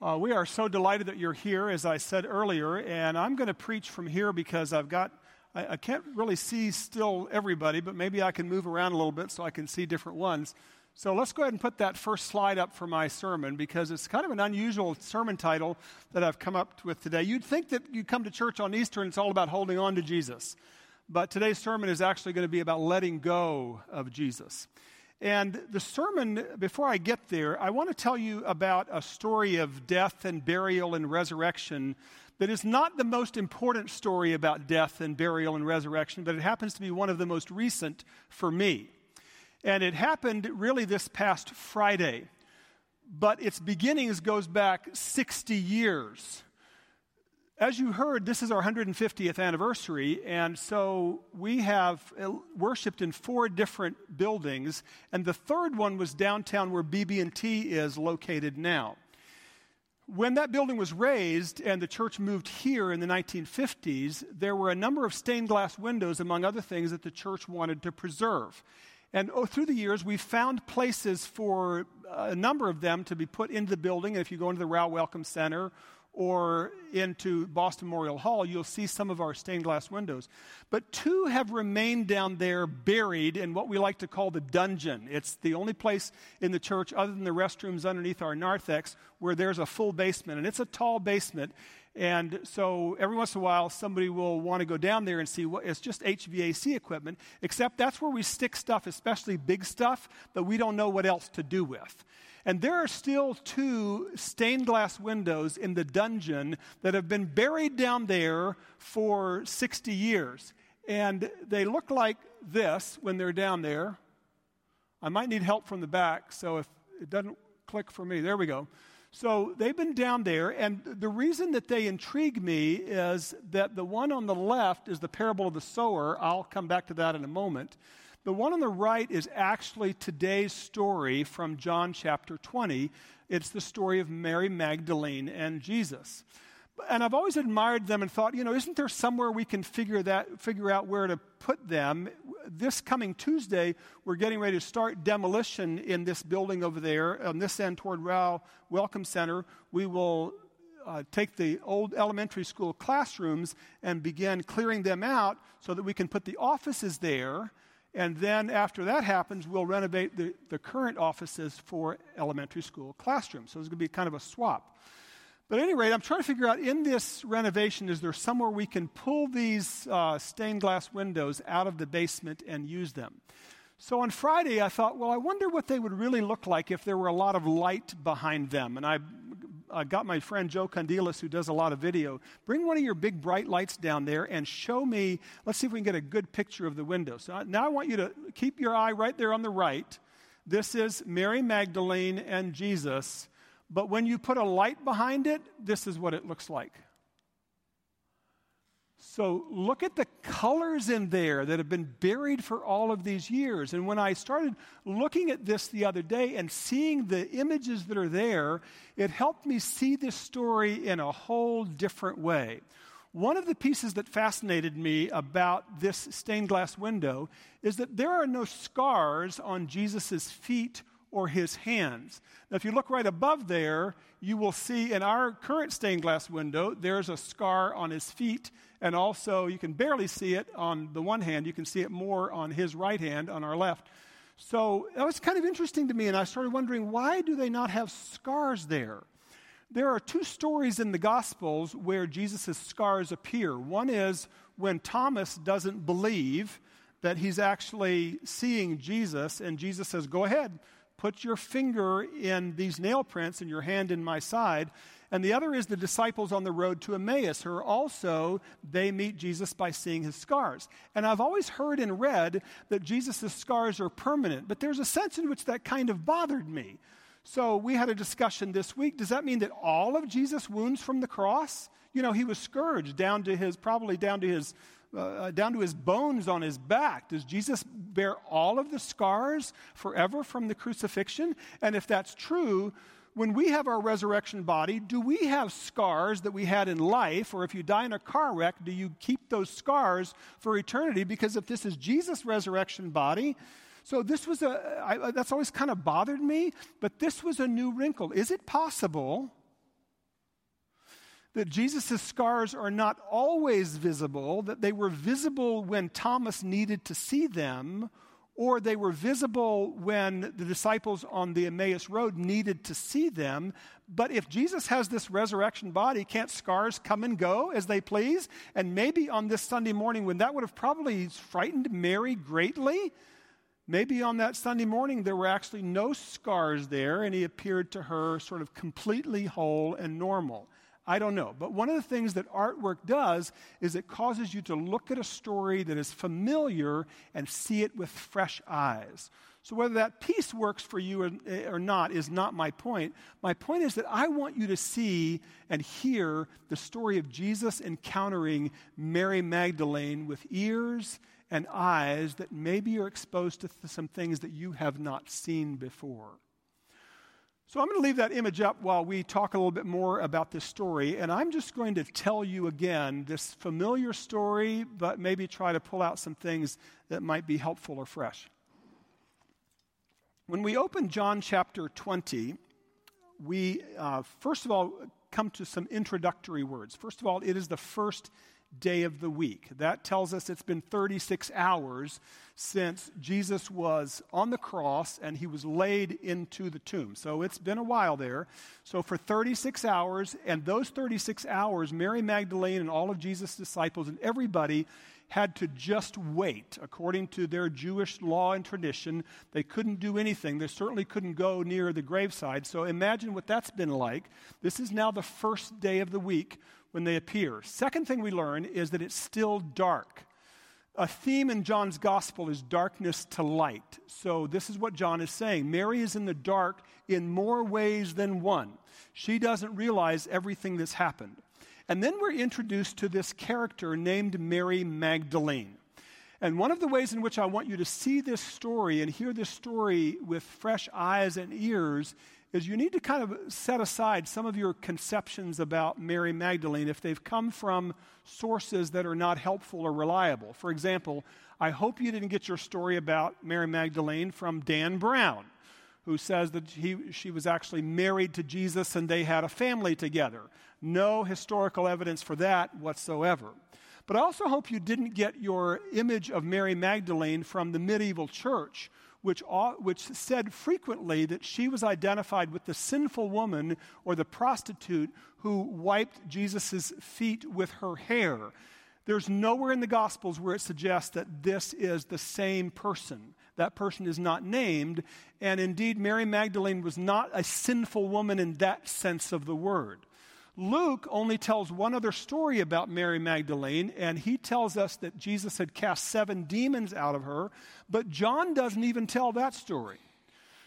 Uh, we are so delighted that you're here, as I said earlier, and I'm going to preach from here because I've got, I, I, can't really see still everybody, but maybe I can move around a little bit so I can see different ones. So let's go ahead and put that first slide up for my sermon because it's kind of an unusual sermon title that I've come up with today. You'd think that you come to church on Easter and it's all about holding on to Jesus, but today's sermon is actually going to be about letting go of Jesus. And the sermon, before I get there, I want to tell you about a story of death and burial and resurrection that is not the most important story about death and burial and resurrection, but it happens to be one of the most recent for me. And it happened really this past Friday, but its beginnings goes back 60 years. As you heard, this is our 150th anniversary, and so we have uh, worshiped in four different buildings, and the third one was downtown where BB&T is located now. When that building was raised and the church moved here in the 1950s, there were a number of stained glass windows, among other things, that the church wanted to preserve. And oh, through the years, we've found places for a number of them to be put into the building. And if you go into the Rao Welcome Center or into Boston Memorial Hall, you'll see some of our stained glass windows. But two have remained down there buried in what we like to call the dungeon. It's the only place in the church, other than the restrooms underneath our narthex, where there's a full basement. And it's a tall basement. And so every once in a while, somebody will want to go down there and see what it's just HVAC equipment, except that's where we stick stuff, especially big stuff, that we don't know what else to do with. And there are still two stained glass windows in the dungeon that have been buried down there for 60 years. And they look like this when they're down there. I might need help from the back, so if it doesn't click for me, there we go. So they've been down there, and the reason that they intrigue me is that the one on the left is the parable of the sower. I'll come back to that in a moment. The one on the right is actually today's story from John chapter 20. It's the story of Mary Magdalene and Jesus. And I've always admired them and thought, you know, isn't there somewhere we can figure that figure out where to put them? This coming Tuesday, we're getting ready to start demolition in this building over there on this end toward Rao Welcome Center. We will uh, take the old elementary school classrooms and begin clearing them out so that we can put the offices there and then after that happens, we'll renovate the, the current offices for elementary school classrooms. So it's going to be kind of a swap. But at any rate, I'm trying to figure out in this renovation, is there somewhere we can pull these uh, stained glass windows out of the basement and use them? So on Friday, I thought, well, I wonder what they would really look like if there were a lot of light behind them. And I uh, got my friend Joe Condilas, who does a lot of video, bring one of your big bright lights down there and show me. Let's see if we can get a good picture of the window. So now I want you to keep your eye right there on the right. This is Mary Magdalene and Jesus. But when you put a light behind it, this is what it looks like. So look at the colors in there that have been buried for all of these years. And when I started looking at this the other day and seeing the images that are there, it helped me see this story in a whole different way. One of the pieces that fascinated me about this stained glass window is that there are no scars on Jesus' feet or his hands. Now, if you look right above there, you will see in our current stained glass window, there's a scar on his feet and also, you can barely see it on the one hand, you can see it more on his right hand, on our left. So that was kind of interesting to me, and I started wondering why do they not have scars there? There are two stories in the Gospels where Jesus' scars appear. One is when Thomas doesn't believe that he's actually seeing Jesus, and Jesus says, Go ahead, put your finger in these nail prints and your hand in my side. And the other is the disciples on the road to Emmaus, who are also, they meet Jesus by seeing his scars. And I've always heard and read that Jesus' scars are permanent, but there's a sense in which that kind of bothered me. So we had a discussion this week. Does that mean that all of Jesus' wounds from the cross? You know, he was scourged down to his, probably down to his uh, down to his bones on his back. Does Jesus bear all of the scars forever from the crucifixion? And if that's true, when we have our resurrection body, do we have scars that we had in life? Or if you die in a car wreck, do you keep those scars for eternity? Because if this is Jesus' resurrection body, so this was a, I, that's always kind of bothered me, but this was a new wrinkle. Is it possible that Jesus' scars are not always visible, that they were visible when Thomas needed to see them, or they were visible when the disciples on the Emmaus Road needed to see them. But if Jesus has this resurrection body, can't scars come and go as they please? And maybe on this Sunday morning, when that would have probably frightened Mary greatly, maybe on that Sunday morning there were actually no scars there, and he appeared to her sort of completely whole and normal. I don't know. But one of the things that artwork does is it causes you to look at a story that is familiar and see it with fresh eyes. So, whether that piece works for you or, eh, or, not is not my point. My point is that I want you to see and hear the story of Jesus encountering Mary Magdalene with ears and eyes that maybe you're exposed to th- some things that you have not seen before. So I'm going to leave that image up while we talk a little bit more about this story. And I'm just going to tell you again this familiar story, but maybe try to pull out some things that might be helpful or fresh. When we open John chapter 20, we uh, first of all come to some introductory words. First of all, it is the first day of the week. That tells us it's been 36 hours since Jesus was on the cross and he was laid into the tomb. So it's been a while there. So for 36 hours, and those 36 hours, Mary Magdalene and all of Jesus' disciples and everybody had to just wait. According to their Jewish law and tradition, they couldn't do anything. They certainly couldn't go near the graveside. So imagine what that's been like. This is now the first day of the week when they appear. Second thing we learn is that it's still dark. A theme in John's gospel is darkness to light. So, this is what John is saying. Mary is in the dark in more ways than one. She doesn't realize everything that's happened. And then we're introduced to this character named Mary Magdalene. And one of the ways in which I want you to see this story and hear this story with fresh eyes and ears is you need to kind of set aside some of your conceptions about Mary Magdalene if they've come from sources that are not helpful or reliable. For example, I hope you didn't get your story about Mary Magdalene from Dan Brown, who says that he, she was actually married to Jesus and they had a family together. No historical evidence for that whatsoever. But I also hope you didn't get your image of Mary Magdalene from the medieval church which, which said frequently that she was identified with the sinful woman or the prostitute who wiped Jesus' feet with her hair. There's nowhere in the Gospels where it suggests that this is the same person. That person is not named. And indeed, Mary Magdalene was not a sinful woman in that sense of the word. Luke only tells one other story about Mary Magdalene, and he tells us that Jesus had cast seven demons out of her, but John doesn't even tell that story.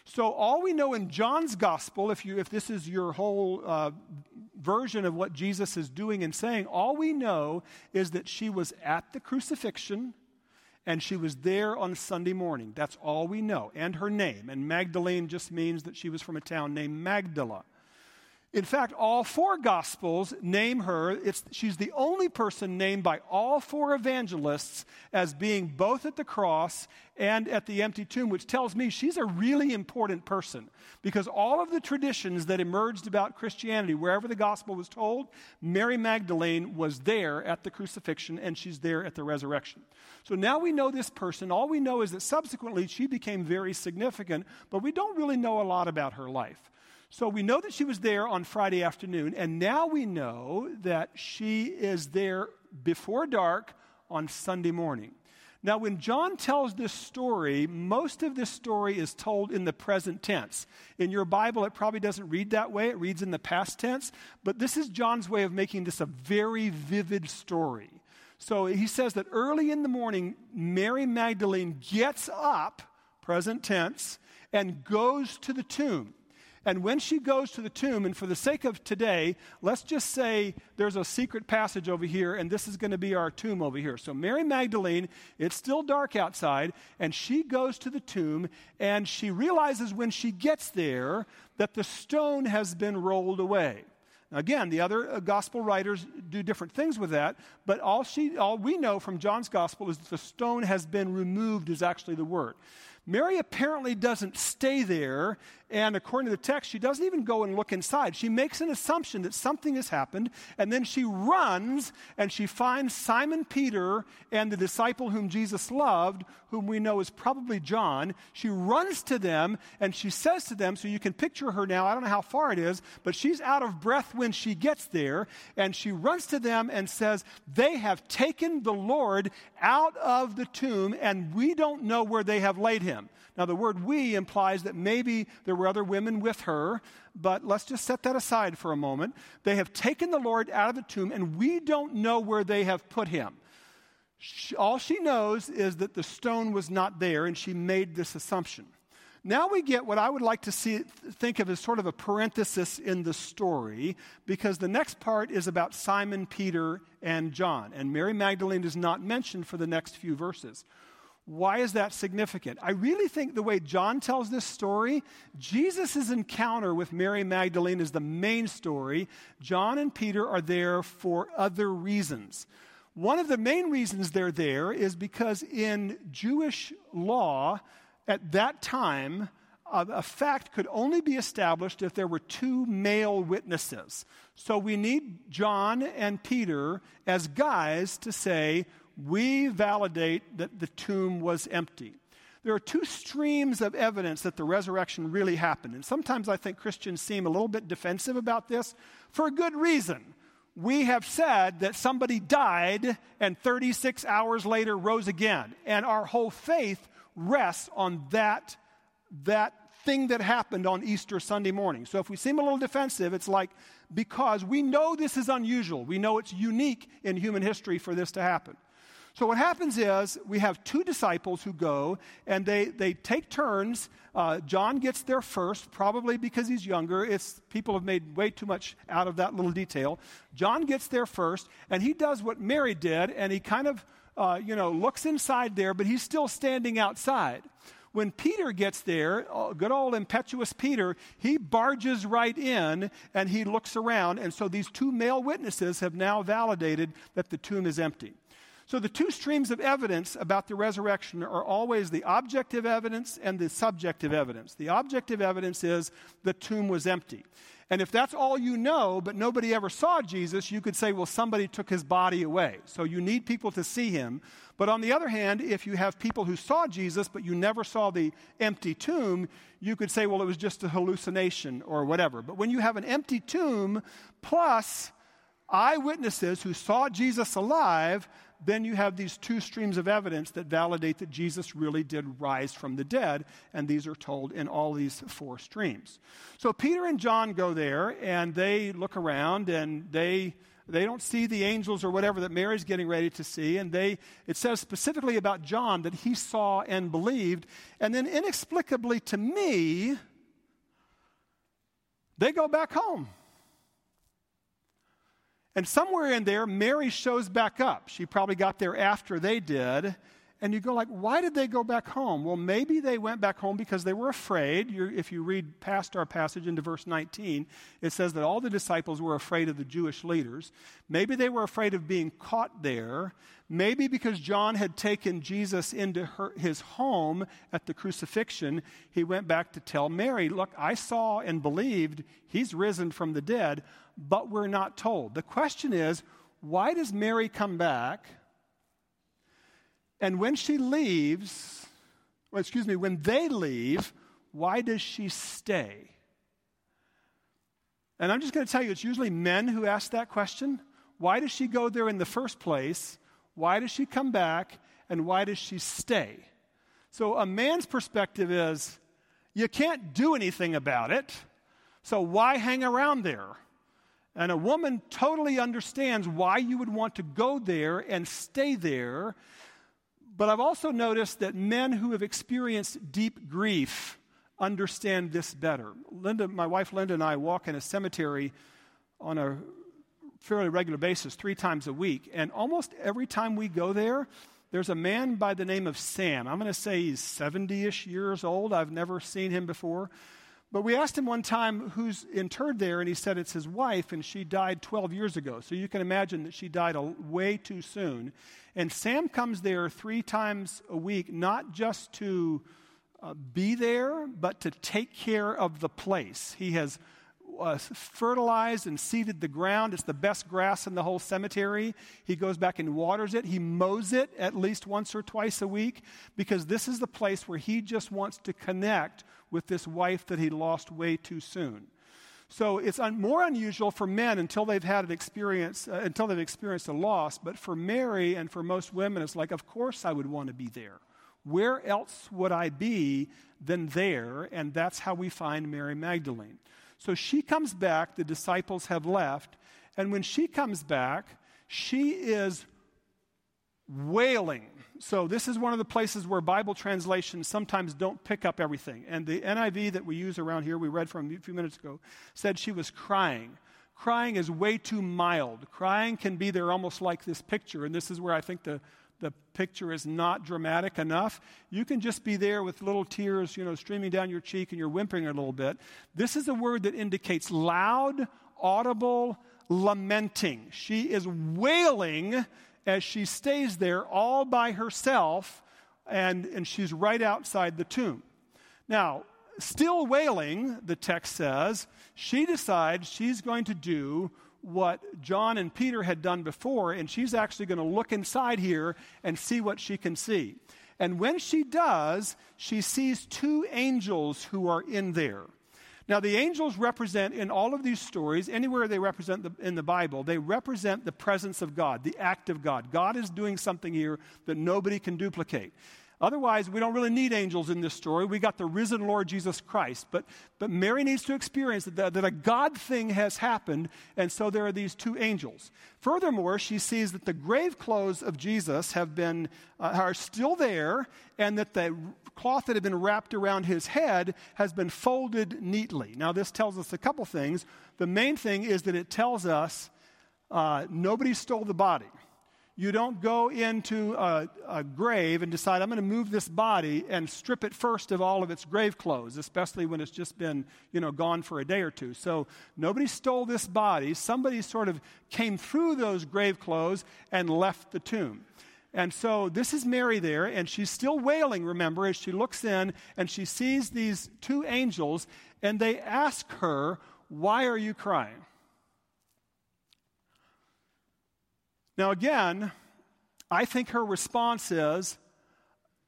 So, all we know in John's gospel, if, you, if this is your whole uh, version of what Jesus is doing and saying, all we know is that she was at the crucifixion and she was there on Sunday morning. That's all we know. And her name. And Magdalene just means that she was from a town named Magdala. In fact, all four Gospels name her. It's, she's the only person named by all four evangelists as being both at the cross and at the empty tomb, which tells me she's a really important person. Because all of the traditions that emerged about Christianity, wherever the gospel was told, Mary Magdalene was there at the crucifixion and she's there at the resurrection. So now we know this person. All we know is that subsequently she became very significant, but we don't really know a lot about her life. So we know that she was there on Friday afternoon, and now we know that she is there before dark on Sunday morning. Now, when John tells this story, most of this story is told in the present tense. In your Bible, it probably doesn't read that way, it reads in the past tense, but this is John's way of making this a very vivid story. So he says that early in the morning, Mary Magdalene gets up, present tense, and goes to the tomb. And when she goes to the tomb, and for the sake of today, let's just say there's a secret passage over here, and this is going to be our tomb over here. So, Mary Magdalene, it's still dark outside, and she goes to the tomb, and she realizes when she gets there that the stone has been rolled away. Again, the other uh, gospel writers do different things with that, but all, she, all we know from John's gospel is that the stone has been removed, is actually the word. Mary apparently doesn't stay there, and according to the text, she doesn't even go and look inside. She makes an assumption that something has happened, and then she runs and she finds Simon Peter and the disciple whom Jesus loved, whom we know is probably John. She runs to them and she says to them, so you can picture her now, I don't know how far it is, but she's out of breath when she gets there, and she runs to them and says, They have taken the Lord out of the tomb, and we don't know where they have laid him him. Now, the word we implies that maybe there were other women with her, but let's just set that aside for a moment. They have taken the Lord out of the tomb, and we don't know where they have put him. She, all she knows is that the stone was not there, and she made this assumption. Now we get what I would like to see, think of as sort of a parenthesis in the story, because the next part is about Simon, Peter, and John. And Mary Magdalene is not mentioned for the next few verses. Why is that significant? I really think the way John tells this story, Jesus' encounter with Mary Magdalene is the main story. John and Peter are there for other reasons. One of the main reasons they're there is because in Jewish law at that time, a fact could only be established if there were two male witnesses. So we need John and Peter as guys to say, we validate that the tomb was empty. There are two streams of evidence that the resurrection really happened. And sometimes I think Christians seem a little bit defensive about this for a good reason. We have said that somebody died and 36 hours later rose again. And our whole faith rests on that, that thing that happened on Easter Sunday morning. So if we seem a little defensive, it's like because we know this is unusual. We know it's unique in human history for this to happen. So what happens is we have two disciples who go and they, they take turns. Uh, John gets there first, probably because he's younger. It's, people have made way too much out of that little detail. John gets there first, and he does what Mary did, and he kind of, uh, you know, looks inside there, but he's still standing outside. When Peter gets there, uh, good old impetuous Peter, he barges right in and he looks around. And so these two male witnesses have now validated that the tomb is empty. So, the two streams of evidence about the resurrection are always the objective evidence and the subjective evidence. The objective evidence is the tomb was empty. And if that's all you know, but nobody ever saw Jesus, you could say, well, somebody took his body away. So you need people to see him. But on the other hand, if you have people who saw Jesus, but you never saw the empty tomb, you could say, well, it was just a hallucination or whatever. But when you have an empty tomb plus eyewitnesses who saw Jesus alive, then you have these two streams of evidence that validate that Jesus really did rise from the dead, and these are told in all these four streams. So Peter and John go there, and they look around, and they they don't see the angels or whatever that Mary's getting ready to see, and they it says specifically about John that he saw and believed, and then inexplicably to me, they go back home. And somewhere in there, Mary shows back up. She probably got there after they did. And you go like, why did they go back home? Well, maybe they went back home because they were afraid. You're, if you read past our passage into verse 19, it says that all the disciples were afraid of the Jewish leaders. Maybe they were afraid of being caught there. Maybe because John had taken Jesus into her, his home at the crucifixion, he went back to tell Mary, Look, I saw and believed he's risen from the dead but we're not told. The question is why does Mary come back? And when she leaves, excuse me, when they leave, why does she stay? And I'm just going to tell you, it's usually men who ask that question. Why does she go there in the first place? Why does she come back? And why does she stay? So, a man's perspective is you can't do anything about it, so why hang around there? And a woman totally understands why you would want to go there and stay there. But I've also noticed that men who have experienced deep grief understand this better. Linda, my wife Linda, and I walk in a cemetery on a fairly regular basis, three times a week. And almost every time we go there, there's a man by the name of Sam. I'm going to say he's 70 ish years old. I've never seen him before. But we asked him one time who's interred there, and he said it's his wife, and she died 12 years ago. So you can imagine that she died a, way too soon. And Sam comes there three times a week, not just to uh, be there, but to take care of the place. He has uh, fertilized and seeded the ground. It's the best grass in the whole cemetery. He goes back and waters it. He mows it at least once or twice a week because this is the place where he just wants to connect with this wife that he lost way too soon. So it's un- more unusual for men until they've had an experience, uh, until they've experienced a loss. But for Mary and for most women, it's like, of course I would want to be there. Where else would I be than there? And that's how we find Mary Magdalene. So she comes back, the disciples have left, and when she comes back, she is wailing. So, this is one of the places where Bible translations sometimes don't pick up everything. And the NIV that we use around here, we read from a few minutes ago, said she was crying. Crying is way too mild. Crying can be there almost like this picture, and this is where I think the the picture is not dramatic enough, you can just be there with little tears, you know, streaming down your cheek and you're whimpering a little bit. This is a word that indicates loud, audible lamenting. She is wailing as she stays there all by herself, and, and she's right outside the tomb. Now, still wailing, the text says, she decides she's going to do what John and Peter had done before, and she's actually going to look inside here and see what she can see. And when she does, she sees two angels who are in there. Now, the angels represent in all of these stories, anywhere they represent the, in the Bible, they represent the presence of God, the act of God. God is doing something here that nobody can duplicate. Otherwise, we don't really need angels in this story. We got the risen Lord Jesus Christ. But, but Mary needs to experience that, that a God thing has happened, and so there are these two angels. Furthermore, she sees that the grave clothes of Jesus have been, uh, are still there, and that the cloth that had been wrapped around his head has been folded neatly. Now, this tells us a couple things. The main thing is that it tells us uh, nobody stole the body. You don't go into a, a grave and decide, I'm going to move this body and strip it first of all of its grave clothes, especially when it's just been, you know, gone for a day or two. So nobody stole this body. Somebody sort of came through those grave clothes and left the tomb. And so this is Mary there, and she's still wailing, remember, as she looks in and she sees these two angels, and they ask her, Why are you crying? Now, again, I think her response is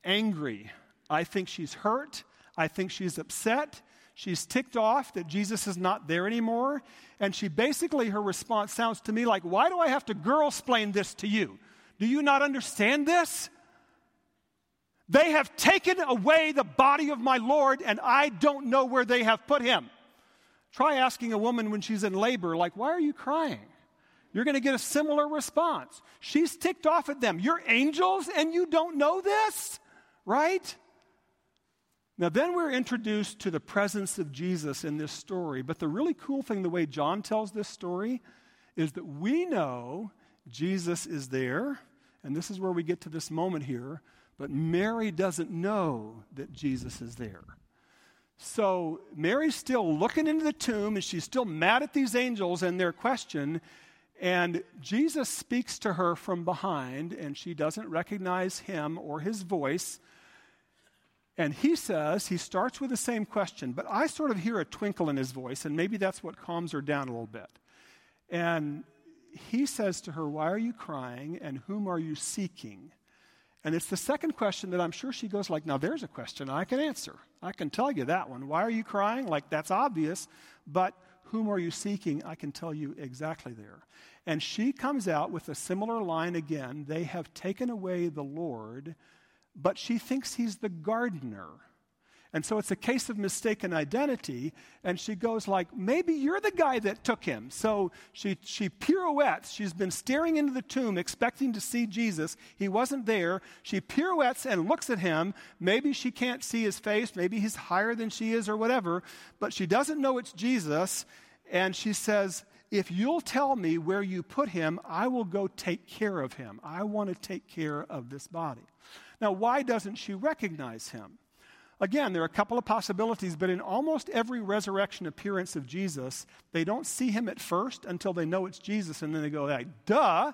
angry. I think she's hurt. I think she's upset. She's ticked off that Jesus is not there anymore. And she basically, her response sounds to me like, Why do I have to girl explain this to you? Do you not understand this? They have taken away the body of my Lord, and I don't know where they have put him. Try asking a woman when she's in labor, like, Why are you crying? You're going to get a similar response. She's ticked off at them. You're angels and you don't know this, right? Now, then we're introduced to the presence of Jesus in this story. But the really cool thing, the way John tells this story, is that we know Jesus is there. And this is where we get to this moment here. But Mary doesn't know that Jesus is there. So Mary's still looking into the tomb and she's still mad at these angels and their question. And Jesus speaks to her from behind, and she doesn't recognize him or his voice. And he says, he starts with the same question, but I sort of hear a twinkle in his voice, and maybe that's what calms her down a little bit. And he says to her, Why are you crying, and whom are you seeking? And it's the second question that I'm sure she goes like, now there's a question I can answer. I can tell you that one. Why are you crying? Like that's obvious, but whom are you seeking? I can tell you exactly there. And she comes out with a similar line again. They have taken away the Lord, but she thinks he's the gardener. And so it's a case of mistaken identity. And she goes like, maybe you're the guy that took him. So she, she pirouettes. She's been staring into the tomb expecting to see Jesus. He wasn't there. She pirouettes and looks at him. Maybe she can't see his face. Maybe he's higher than she is or whatever. But she doesn't know it's Jesus. And she says, if you'll tell me where you put him, I will go take care of him. I want to take care of this body. Now, why doesn't she recognize him? Again, there are a couple of possibilities, but in almost every resurrection appearance of Jesus, they don't see him at first until they know it's Jesus, and then they go, like, duh.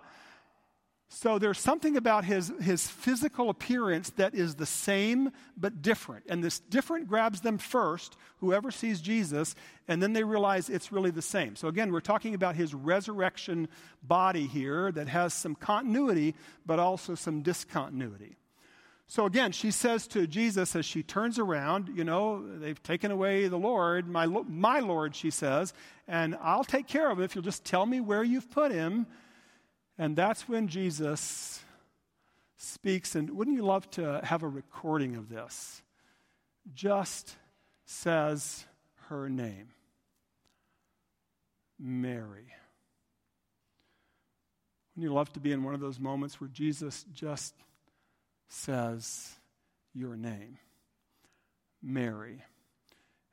So there's something about his, his physical appearance that is the same but different. And this different grabs them first, whoever sees Jesus, and then they realize it's really the same. So again, we're talking about his resurrection body here that has some continuity, but also some discontinuity. So again, she says to Jesus as she turns around, you know, they've taken away the Lord, my, my Lord, she says, and I'll take care of it if you'll just tell me where you've put him. And that's when Jesus speaks. And wouldn't you love to have a recording of this? Just says her name Mary. Wouldn't you love to be in one of those moments where Jesus just says your name? Mary.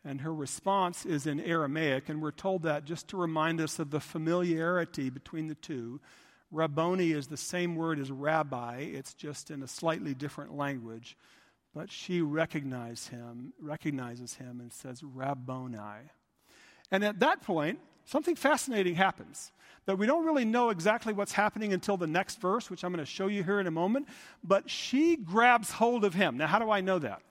And her response is in Aramaic, and we're told that just to remind us of the familiarity between the two. Rabboni is the same word as rabbi, it's just in a slightly different language. But she recognizes him, recognizes him and says, Rabboni. And at that point, something fascinating happens that we don't really know exactly what's happening until the next verse, which I'm going to show you here in a moment. But she grabs hold of him. Now, how do I know that?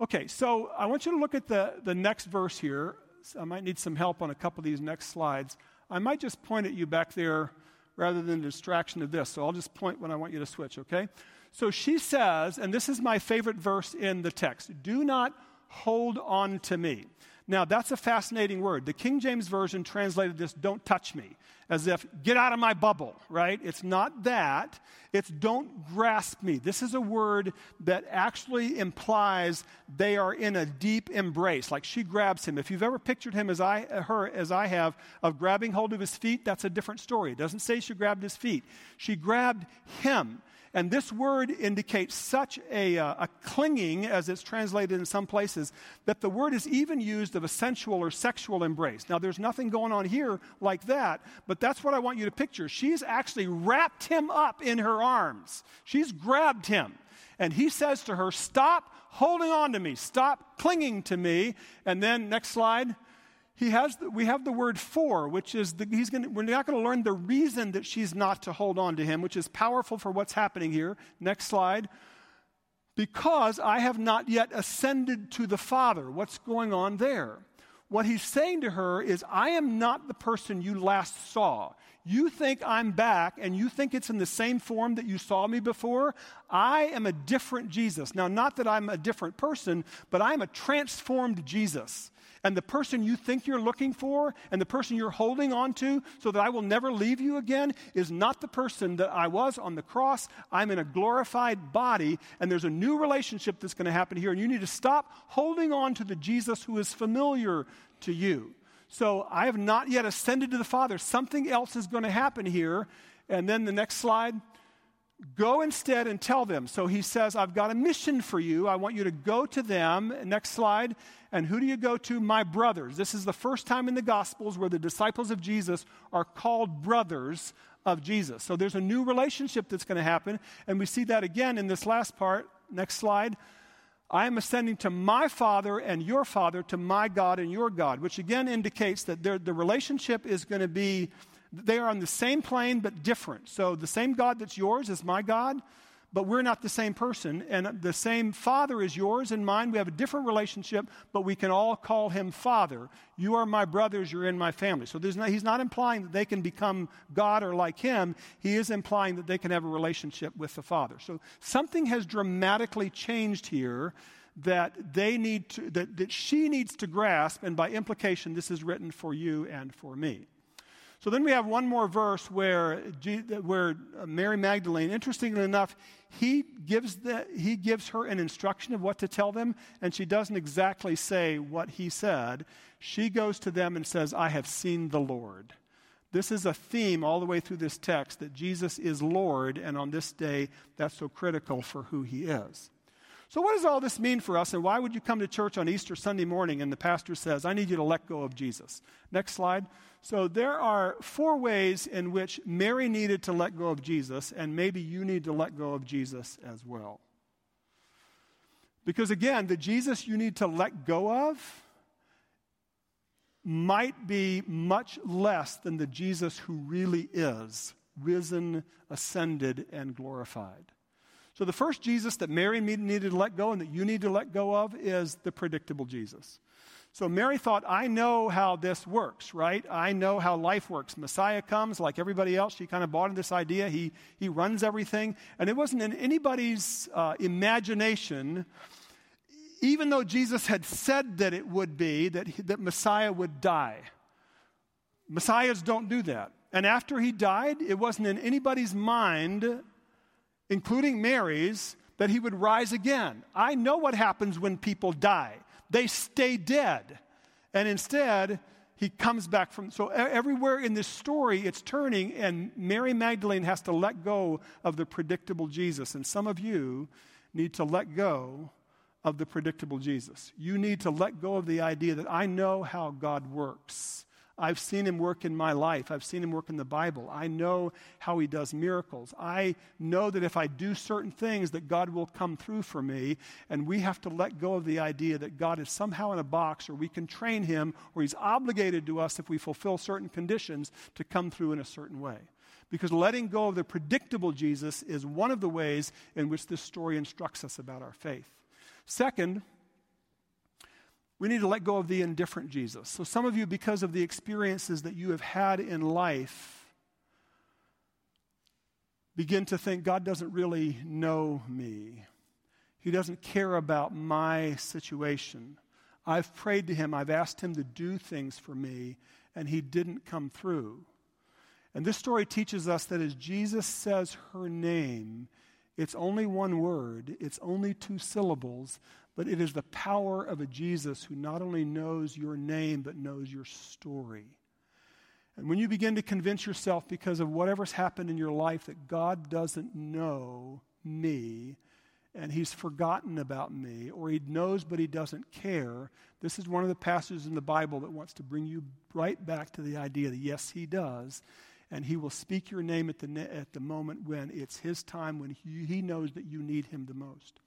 Okay, so I want you to look at the, the next verse here. I might need some help on a couple of these next slides. I might just point at you back there rather than the distraction of this. So I'll just point when I want you to switch, okay? So she says, and this is my favorite verse in the text do not hold on to me. Now, that's a fascinating word. The King James Version translated this, don't touch me, as if, get out of my bubble, right? It's not that. It's don't grasp me. This is a word that actually implies they are in a deep embrace, like she grabs him. If you've ever pictured him as I, her as I have, of grabbing hold of his feet, that's a different story. It doesn't say she grabbed his feet. She grabbed him. And this word indicates such a, uh, a clinging, as it's translated in some places, that the word is even used of a sensual or sexual embrace. Now, there's nothing going on here like that, but that's what I want you to picture. She's actually wrapped him up in her arms, she's grabbed him. And he says to her, Stop holding on to me, stop clinging to me. And then, next slide he has the, we have the word for, which is the, he's going we're not going to learn the reason that she's not to hold on to him, which is powerful for what's happening here. Next slide. Because I have not yet ascended to the Father. What's going on there? What he's saying to her is, I am not the person you last saw. You think I'm back and you think it's in the same form that you saw me before. I am a different Jesus. Now, not that I'm a different person, but I'm a transformed Jesus and the person you think you're looking for and the person you're holding on to so that I will never leave you again is not the person that I was on the cross. I'm in a glorified body, and there's a new relationship that's going to happen here, and you need to stop holding on to the Jesus who is familiar to you. So I have not yet ascended to the Father. Something else is going to happen here. And then the next slide. Go instead and tell them. So he says, I've got a mission for you. I want you to go to them. Next slide. And who do you go to? My brothers. This is the first time in the Gospels where the disciples of Jesus are called brothers of Jesus. So there's a new relationship that's going to happen. And we see that again in this last part. Next slide. I am ascending to my Father and your Father, to my God and your God, which again indicates that the relationship is going to be they are on the same plane but different. So the same God that's yours is my God, but we're not the same person. And the same Father is yours and mine. We have a different relationship, but we can all call him Father. You are my brothers, you're in my family. So no, he's not implying that they can become God or like him. He is implying that they can have a relationship with the Father. So something has dramatically changed here that they need to, that, that she needs to grasp, and by implication, this is written for you and for me. So then we have one more verse where, where uh, Mary Magdalene, interestingly enough, he gives, the, he gives her an instruction of what to tell them, and she doesn't exactly say what he said. She goes to them and says, I have seen the Lord. This is a theme all the way through this text that Jesus is Lord, and on this day, that's so critical for who he is. So, what does all this mean for us, and why would you come to church on Easter Sunday morning and the pastor says, I need you to let go of Jesus? Next slide. So, there are four ways in which Mary needed to let go of Jesus, and maybe you need to let go of Jesus as well. Because again, the Jesus you need to let go of might be much less than the Jesus who really is risen, ascended, and glorified. So the first Jesus that Mary needed to let go and that you need to let go of is the predictable Jesus. So Mary thought, I know how this works, right? I know how life works. Messiah comes like everybody else. She kind of bought into this idea. He, he runs everything. And it wasn't in anybody's uh, imagination, even though Jesus had said that it would be, that, he, that Messiah would die. Messiahs don't do that. And after he died, it wasn't in anybody's mind, including Mary's, that he would rise again. I know what happens when people die they stay dead. And instead, he comes back from. So, everywhere in this story, it's turning, and Mary Magdalene has to let go of the predictable Jesus. And some of you need to let go of the predictable Jesus. You need to let go of the idea that I know how God works. I've seen him work in my life. I've seen him work in the Bible. I know how he does miracles. I know that if I do certain things that God will come through for me and we have to let go of the idea that God is somehow in a box or we can train him or he's obligated to us if we fulfill certain conditions to come through in a certain way. Because letting go of the predictable Jesus is one of the ways in which this story instructs us about our faith. Second, we need to let go of the indifferent Jesus. So, some of you, because of the experiences that you have had in life, begin to think God doesn't really know me. He doesn't care about my situation. I've prayed to Him, I've asked Him to do things for me, and He didn't come through. And this story teaches us that as Jesus says her name, it's only one word, it's only two syllables, but it is the power of a Jesus who not only knows your name, but knows your story. And when you begin to convince yourself because of whatever's happened in your life that God doesn't know me and he's forgotten about me, or he knows but he doesn't care, this is one of the passages in the Bible that wants to bring you right back to the idea that yes, he does. And he will speak your name at the, at the moment when it's his time, when he, he knows that you need him the most.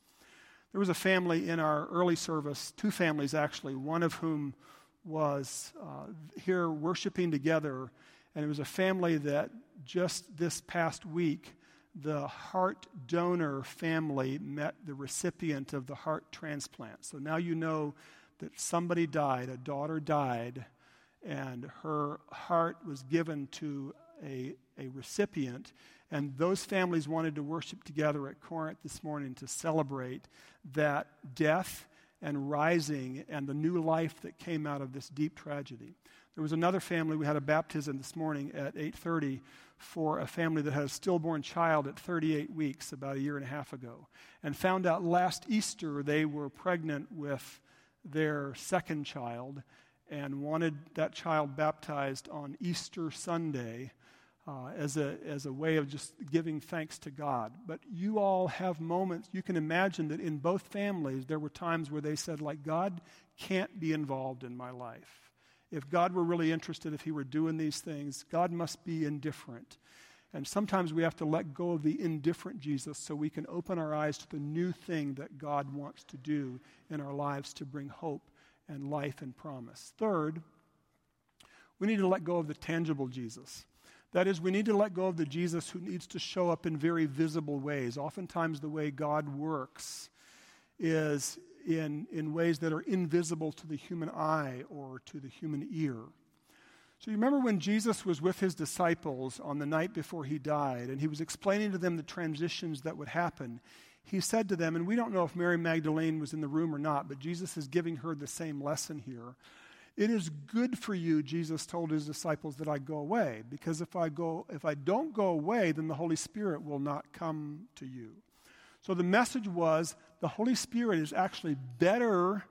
There was a family in our early service, two families actually, one of whom was uh, here worshiping together. And it was a family that just this past week, the heart donor family met the recipient of the heart transplant. So now you know that somebody died, a daughter died, and her heart was given to a, a recipient. And those families wanted to worship together at Corinth this morning to celebrate that death and rising and the new life that came out of this deep tragedy. There was another family we had a baptism this morning at 8:30 for a family that had a stillborn child at 38 weeks about a year and a half ago and found out last Easter they were pregnant with their second child and wanted that child baptized on Easter Sunday uh, as, a, as a way of just giving thanks to God. But you all have moments, you can imagine that in both families, there were times where they said, like, God can't be involved in my life. If God were really interested, if He were doing these things, God must be indifferent. And sometimes we have to let go of the indifferent Jesus so we can open our eyes to the new thing that God wants to do in our lives to bring hope and life and promise. Third, we need to let go of the tangible Jesus. That is, we need to let go of the Jesus who needs to show up in very visible ways. Oftentimes, the way God works is in, in ways that are invisible to the human eye or to the human ear. So, you remember when Jesus was with his disciples on the night before he died, and he was explaining to them the transitions that would happen. He said to them, and we don't know if Mary Magdalene was in the room or not, but Jesus is giving her the same lesson here. It is good for you, Jesus told his disciples, that I go away, because if I go if I don't go away, then the Holy Spirit will not come to you. So the message was the Holy Spirit is actually better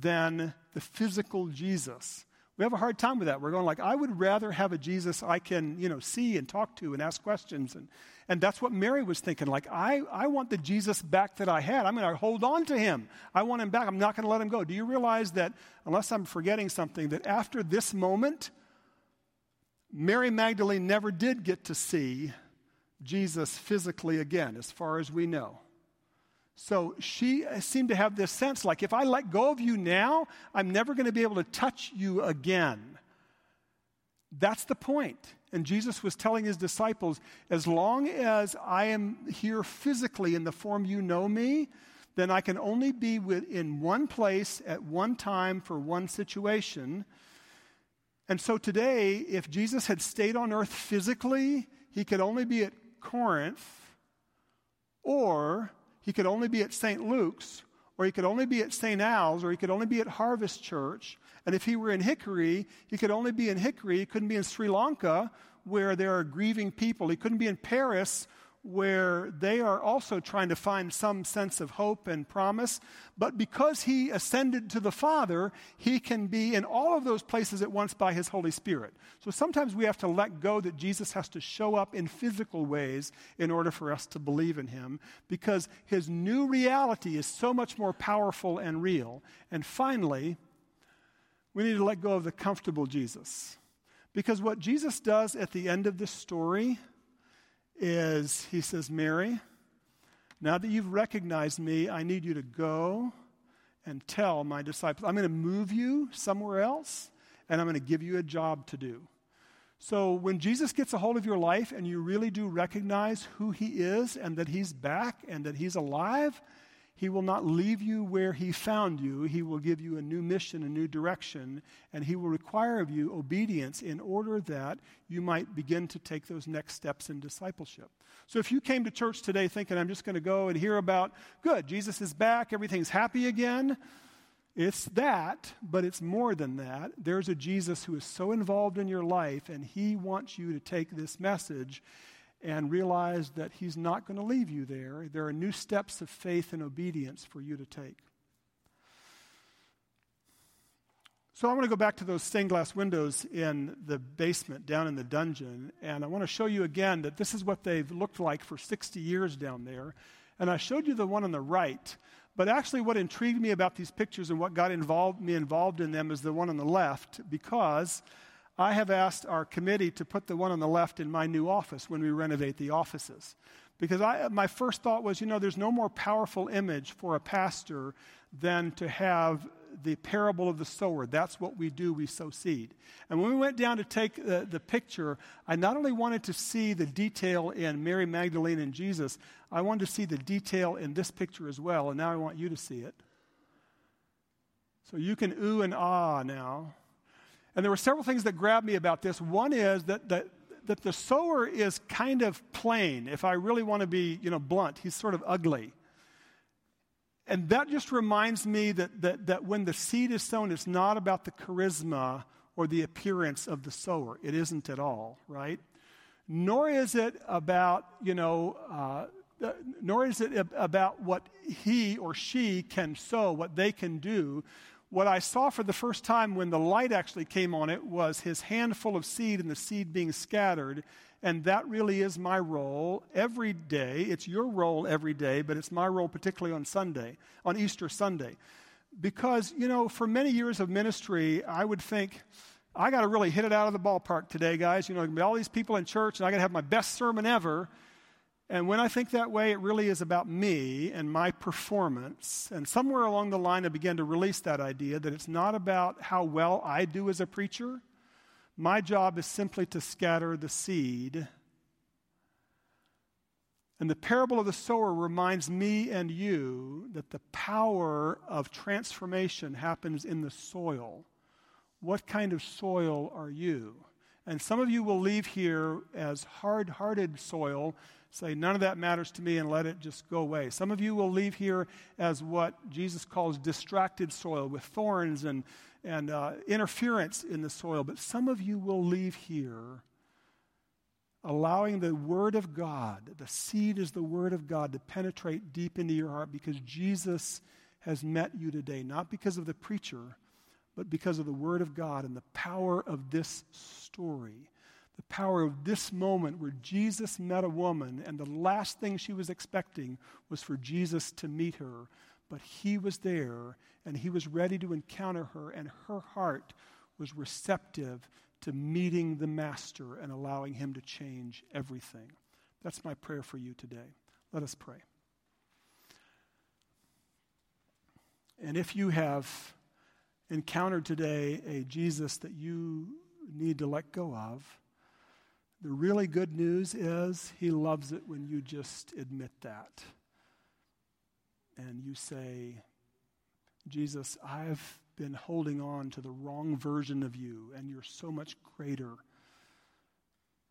than the physical Jesus. We have a hard time with that. We're going like, I would rather have a Jesus I can, you know, see and talk to and ask questions. And, and that's what Mary was thinking. Like, I, I want the Jesus back that I had. I'm going to hold on to him. I want him back. I'm not going to let him go. Do you realize that, unless I'm forgetting something, that after this moment, Mary Magdalene never did get to see Jesus physically again, as far as we know. So she seemed to have this sense like, if I let go of you now, I'm never going to be able to touch you again. That's the point. And Jesus was telling his disciples, as long as I am here physically in the form you know me, then I can only be in one place at one time for one situation. And so today, if Jesus had stayed on earth physically, he could only be at Corinth, or he could only be at St. Luke's, or he could only be at St. Al's, or he could only be at Harvest Church. And if he were in Hickory, he could only be in Hickory. He couldn't be in Sri Lanka, where there are grieving people. He couldn't be in Paris, where they are also trying to find some sense of hope and promise. But because he ascended to the Father, he can be in all of those places at once by his Holy Spirit. So sometimes we have to let go that Jesus has to show up in physical ways in order for us to believe in him, because his new reality is so much more powerful and real. And finally, we need to let go of the comfortable Jesus. Because what Jesus does at the end of this story is he says, Mary, now that you've recognized me, I need you to go and tell my disciples. I'm going to move you somewhere else, and I'm going to give you a job to do. So when Jesus gets a hold of your life and you really do recognize who he is and that he's back and that he's alive, he will not leave you where He found you. He will give you a new mission, a new direction, and He will require of you obedience in order that you might begin to take those next steps in discipleship. So if you came to church today thinking, I'm just going to go and hear about, good, Jesus is back, everything's happy again, it's that, but it's more than that. There's a Jesus who is so involved in your life, and He wants you to take this message and realize that He's not going to leave you there. There are new steps of faith and obedience for you to take. So I want to go back to those stained glass windows in the basement down in the dungeon, and I want to show you again that this is what they've looked like for 60 years down there. And I showed you the one on the right, but actually what intrigued me about these pictures and what got involved, me involved in them is the one on the left, because I have asked our committee to put the one on the left in my new office when we renovate the offices. Because I, my first thought was, you know, there's no more powerful image for a pastor than to have the parable of the sower. That's what we do, we sow seed. And when we went down to take the, the picture, I not only wanted to see the detail in Mary Magdalene and Jesus, I wanted to see the detail in this picture as well. And now I want you to see it. So you can ooh and ah now. And there were several things that grabbed me about this. One is that, that, that the sower is kind of plain. If I really want to be, you know, blunt, he's sort of ugly. And that just reminds me that, that, that when the seed is sown, it's not about the charisma or the appearance of the sower. It isn't at all, right? Nor is it about, you know, uh, uh nor is it about what he or she can sow, what they can do, what I saw for the first time when the light actually came on it was his handful of seed and the seed being scattered. And that really is my role every day. It's your role every day, but it's my role particularly on Sunday, on Easter Sunday. Because, you know, for many years of ministry, I would think, I got to really hit it out of the ballpark today, guys. You know, all these people in church, and I got to have my best sermon ever. And when I think that way, it really is about me and my performance. And somewhere along the line, I began to release that idea that it's not about how well I do as a preacher. My job is simply to scatter the seed. And the parable of the sower reminds me and you that the power of transformation happens in the soil. What kind of soil are you? And some of you will leave here as hard hearted soil say, none of that matters to me and let it just go away. Some of you will leave here as what Jesus calls distracted soil with thorns and, and uh, interference in the soil. But some of you will leave here allowing the Word of God, the seed is the Word of God, to penetrate deep into your heart because Jesus has met you today, not because of the preacher, but because of the Word of God and the power of this story the power of this moment where Jesus met a woman, and the last thing she was expecting was for Jesus to meet her. But he was there, and he was ready to encounter her, and her heart was receptive to meeting the Master and allowing him to change everything. That's my prayer for you today. Let us pray. And if you have encountered today a Jesus that you need to let go of, The really good news is He loves it when you just admit that. And you say, Jesus, I've been holding on to the wrong version of you, and you're so much greater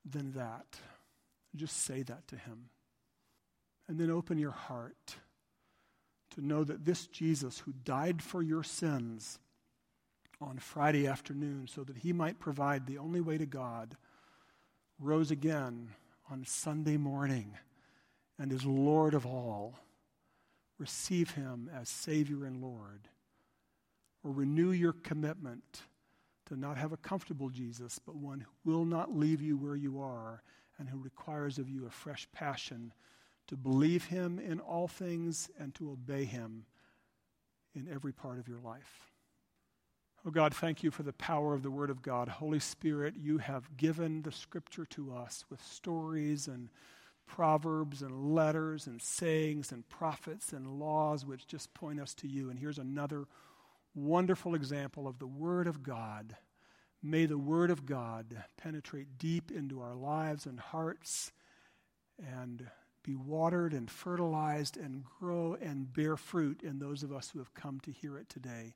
than that. Just say that to Him. And then open your heart to know that this Jesus, who died for your sins on Friday afternoon so that He might provide the only way to God, rose again on Sunday morning and is Lord of all. Receive Him as Savior and Lord or renew your commitment to not have a comfortable Jesus, but one who will not leave you where you are and who requires of you a fresh passion to believe him in all things and to obey him in every part of your life. Oh God, thank you for the power of the Word of God. Holy Spirit, you have given the Scripture to us with stories and proverbs and letters and sayings and prophets and laws which just point us to you. And here's another wonderful example of the Word of God. May the Word of God penetrate deep into our lives and hearts and be watered and fertilized and grow and bear fruit in those of us who have come to hear it today.